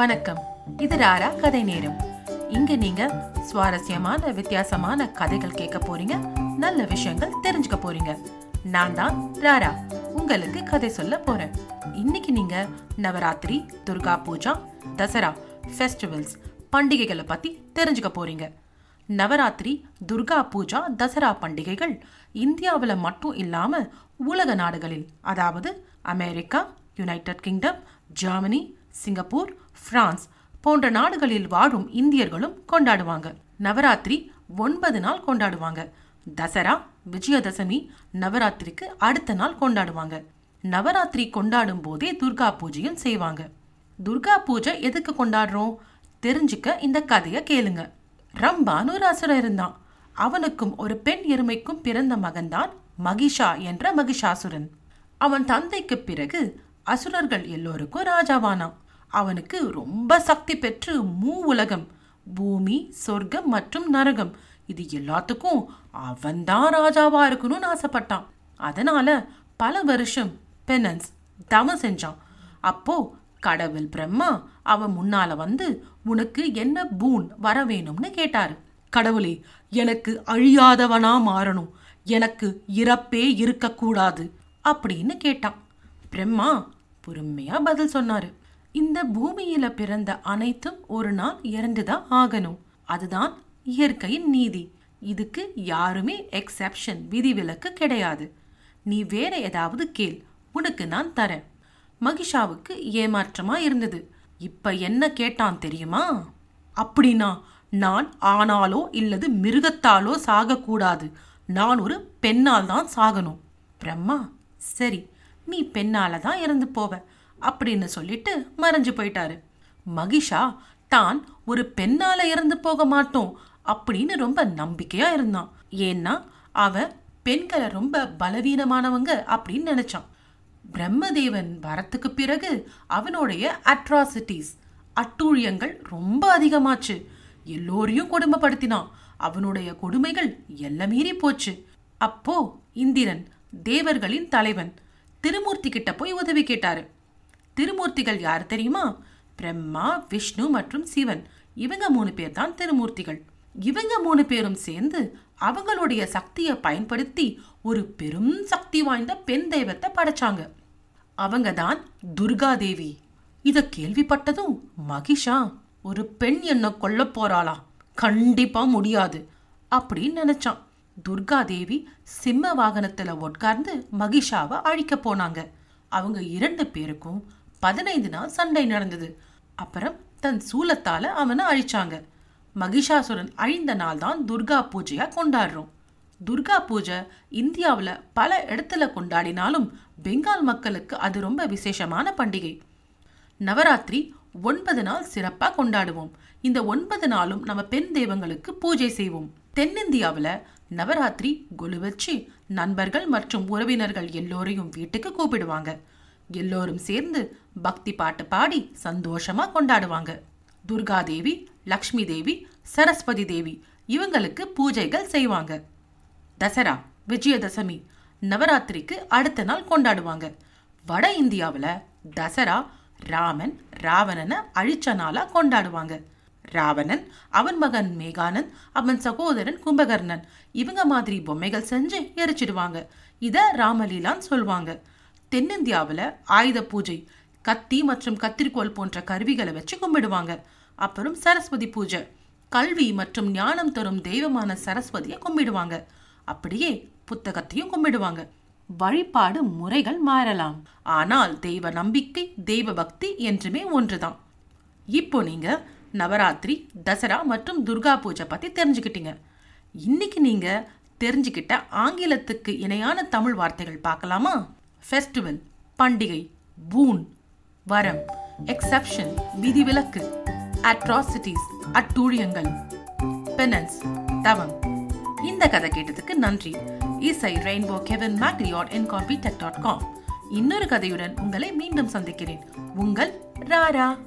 வணக்கம். இது ராரா கதை நேரம். இங்க நீங்க சுவாரஸ்யமான வித்தியாசமான கதைகள் கேட்க போறீங்க. நல்ல விஷயங்கள் தெரிஞ்சுக்க போறீங்க. நான் தான் ராரா. உங்களுக்கு கதை சொல்ல போறேன். இன்னைக்கு நீங்க நவராத்திரி துர்கா பூஜா தசரா ஃபெஸ்டிவல்ஸ் பண்டிகைகளை பத்தி தெரிஞ்சுக்க போறீங்க. நவராத்திரி துர்கா பூஜா தசரா பண்டிகைகள் இந்தியாவில் மட்டும் இல்லாமல் உலக நாடுகளில் அதாவது America United Kingdom Germany Singapore France போன்ற நாடுகளில் வாழும் இந்தியர்களும் கொண்டாடுவாங்க. நவராத்திரி ஒன்பது நாள் கொண்டாடுவாங்க. தசரா விஜயதசமி நவராத்திரிக்கு அடுத்த நாள் கொண்டாடுவாங்க. நவராத்திரி கொண்டாடும் போதே துர்கா பூஜையும் செய்வாங்க. துர்கா பூஜை எதுக்கு கொண்டாடுறோம்? தெரிஞ்சுக்க இந்த கதையை கேளுங்க. ரம்பான் ஒரு அசுரன் இருந்தான் அவனுக்கும் ஒரு பெண் எருமைக்கும் பிறந்த மகன்தான் மகிஷா என்ற மகிஷாசுரன். அவன் தந்தைக்கு பிறகு அசுரர்கள் எல்லோருக்கும் ராஜாவானான் அவனுக்கு ரொம்ப சக்தி பெற்று மூ உலகம் பூமி சொர்க்கம் மற்றும் நரகம். இது எல்லாத்துக்கும் அவன்தான் ராஜாவா இருக்கணும்னு ஆசைப்பட்டான். அதனால பல வருஷம் பெனன்ஸ் தவம் செஞ்சான். அப்போ கடவுள் பிரம்மா அவன் முன்னால வந்து உனக்கு என்ன பூன் வர வேணும்னு கேட்டாரு. கடவுளே எனக்கு அழியாதவனா மாறணும். எனக்கு இறப்பே இருக்கக்கூடாது அப்படின்னு கேட்டான். பிரம்மா பொறுமையா பதில் சொன்னாரு. இந்த பூமியில பிறந்த அனைத்தும் ஒரு நாள் இறந்துதான் ஆகணும். அதுதான் இயற்கையின் நீதி. இதுக்கு யாருமே எக்ஸெப்ஷன் விதிவிலக்கு கிடையாது. நீ வேற ஏதாவது கேள் உனக்கு நான் தரேன். மகிஷாவுக்கு ஏமாற்றமா இருந்தது. இப்ப என்ன கேட்டான் தெரியுமா? அப்படின்னா நான் ஆனாலோ இல்லது மிருகத்தாலோ சாகக்கூடாது. நான் ஒரு பெண்ணால் தான் சாகணும். பிரம்மா சரி நீ பெண்ணால தான் இறந்து போவ. அப்படின்னு சொல்லிட்டு மறைஞ்சு போயிட்டாரு. மகிஷா தான் ஒரு பெண்ணால இறந்து போக மாட்டோம் அப்படின்னு ரொம்ப நம்பிக்கையா இருந்தான். ஏன்னா அவ பெண்களை ரொம்ப பலவீனமானவங்க அப்படின்னு நினைச்சான். பிரம்மதேவன் வரத்துக்கு பிறகு அவனுடைய அட்ராசிட்டிஸ் அட்டூழியங்கள் ரொம்ப அதிகமாச்சு. எல்லோரையும் கொடுமைப்படுத்தினான். அவனுடைய கொடுமைகள் எல்லாம் மீறி போச்சு. அப்போ இந்திரன் தேவர்களின் தலைவன் திருமூர்த்தி கிட்ட போய் உதவி கேட்டாரு. திருமூர்த்திகள் யார் தெரியுமா? பிரம்மா விஷ்ணு மற்றும் சிவன். இவங்க மூணு பேர் தான் திருமூர்த்திகள். இவங்க மூணு பேரும் சேர்ந்து அவங்களுடைய சக்தியை பயன்படுத்தி ஒரு பெரும் சக்தி வாய்ந்த பெண் தெய்வத்தை படைச்சாங்க. அவங்க தான் துர்கா தேவி இதை கேள்விப்பட்டதும் மகிஷா ஒரு பெண் என்ன கொல்ல போறாளா? கண்டிப்பா முடியாது அப்படின்னு நினைச்சான். துர்கா தேவி சிம்ம வாகனத்துல உட்கார்ந்து மகிஷாவை அழிக்க போனாங்க. அவங்க இரண்டு பேருக்கும் பதினைந்து நாள் சண்டை நடந்தது. அப்புறம் தன் சூலத்தால அவனை அழிச்சாங்க. மகிஷாசுரன் அழிந்த நாள் தான் துர்கா பூஜையா கொண்டாடுறோம். துர்கா பூஜை இந்தியாவில் பல இடத்துல கொண்டாடினாலும் பெங்கால் மக்களுக்கு அது ரொம்ப விசேஷமான பண்டிகை. நவராத்திரி ஒன்பது நாள் சிறப்பாக கொண்டாடுவோம். இந்த ஒன்பது நாளும் நம்ம பெண் தெய்வங்களுக்கு பூஜை செய்வோம். தென்னிந்தியாவில் நவராத்திரி கொலு வச்சு நண்பர்கள் மற்றும் உறவினர்கள் எல்லோரையும் வீட்டுக்கு கூப்பிடுவாங்க. எல்லோரும் சேர்ந்து பக்தி பாட்டு பாடி சந்தோஷமா கொண்டாடுவாங்க. துர்கா தேவி லக்ஷ்மி தேவி சரஸ்வதி தேவி இவங்களுக்கு பூஜைகள் செய்வாங்க. தசரா விஜயதசமி நவராத்திரிக்கு அடுத்த நாள் கொண்டாடுவாங்க. வட இந்தியாவில் தசரா ராமன் ராவணனை அழிச்ச நாளா கொண்டாடுவாங்க. ராவணன் அவன் மகன் மேகானன் அவன் சகோதரன் கும்பகர்ணன் இவங்க மாதிரி பொம்மைகள் செஞ்சு எரிச்சிடுவாங்க. இத ராமலீலான்னு சொல்லுவாங்க. தென்னிந்தியாவில் ஆயுத பூஜை கத்தி மற்றும் கத்திரிக்கோல் போன்ற கருவிகளை வச்சு கும்பிடுவாங்க. அப்புறம் சரஸ்வதி பூஜை. கல்வி மற்றும் ஞானம் தரும் தெய்வமான சரஸ்வதியை கும்பிடுவாங்க. அப்படியே புத்தகத்தையும் கும்பிடுவாங்க. வழிபாடு முறைகள் மாறலாம். ஆனால் தெய்வ நம்பிக்கை தெய்வ பக்தி என்றுமே ஒன்றுதான். இப்போ நீங்க நவராத்திரி தசரா மற்றும் துர்கா பூஜை பத்தி தெரிஞ்சுக்கிட்டீங்க. இன்னைக்கு நீங்க தெரிஞ்சுக்கிட்ட ஆங்கிலத்துக்கு இணையான தமிழ் வார்த்தைகள் பார்க்கலாமா? ஃபெஸ்டிவல் பண்டிகை பூன் வரம் எக்ஸப்ஷன் விதிவிலக்கு அட்ராசிட்டிஸ் அட்டூழியங்கள் பெனன்ஸ் தவம் இந்த கதை கேட்டதுக்கு நன்றி. இசை ரெயின்போ கெவன் மேக்ரியாட் என் காம்பி டாட் காம் இன்னொரு கதையுடன் உங்களை மீண்டும் சந்திக்கிறேன். உங்கள் ராரா.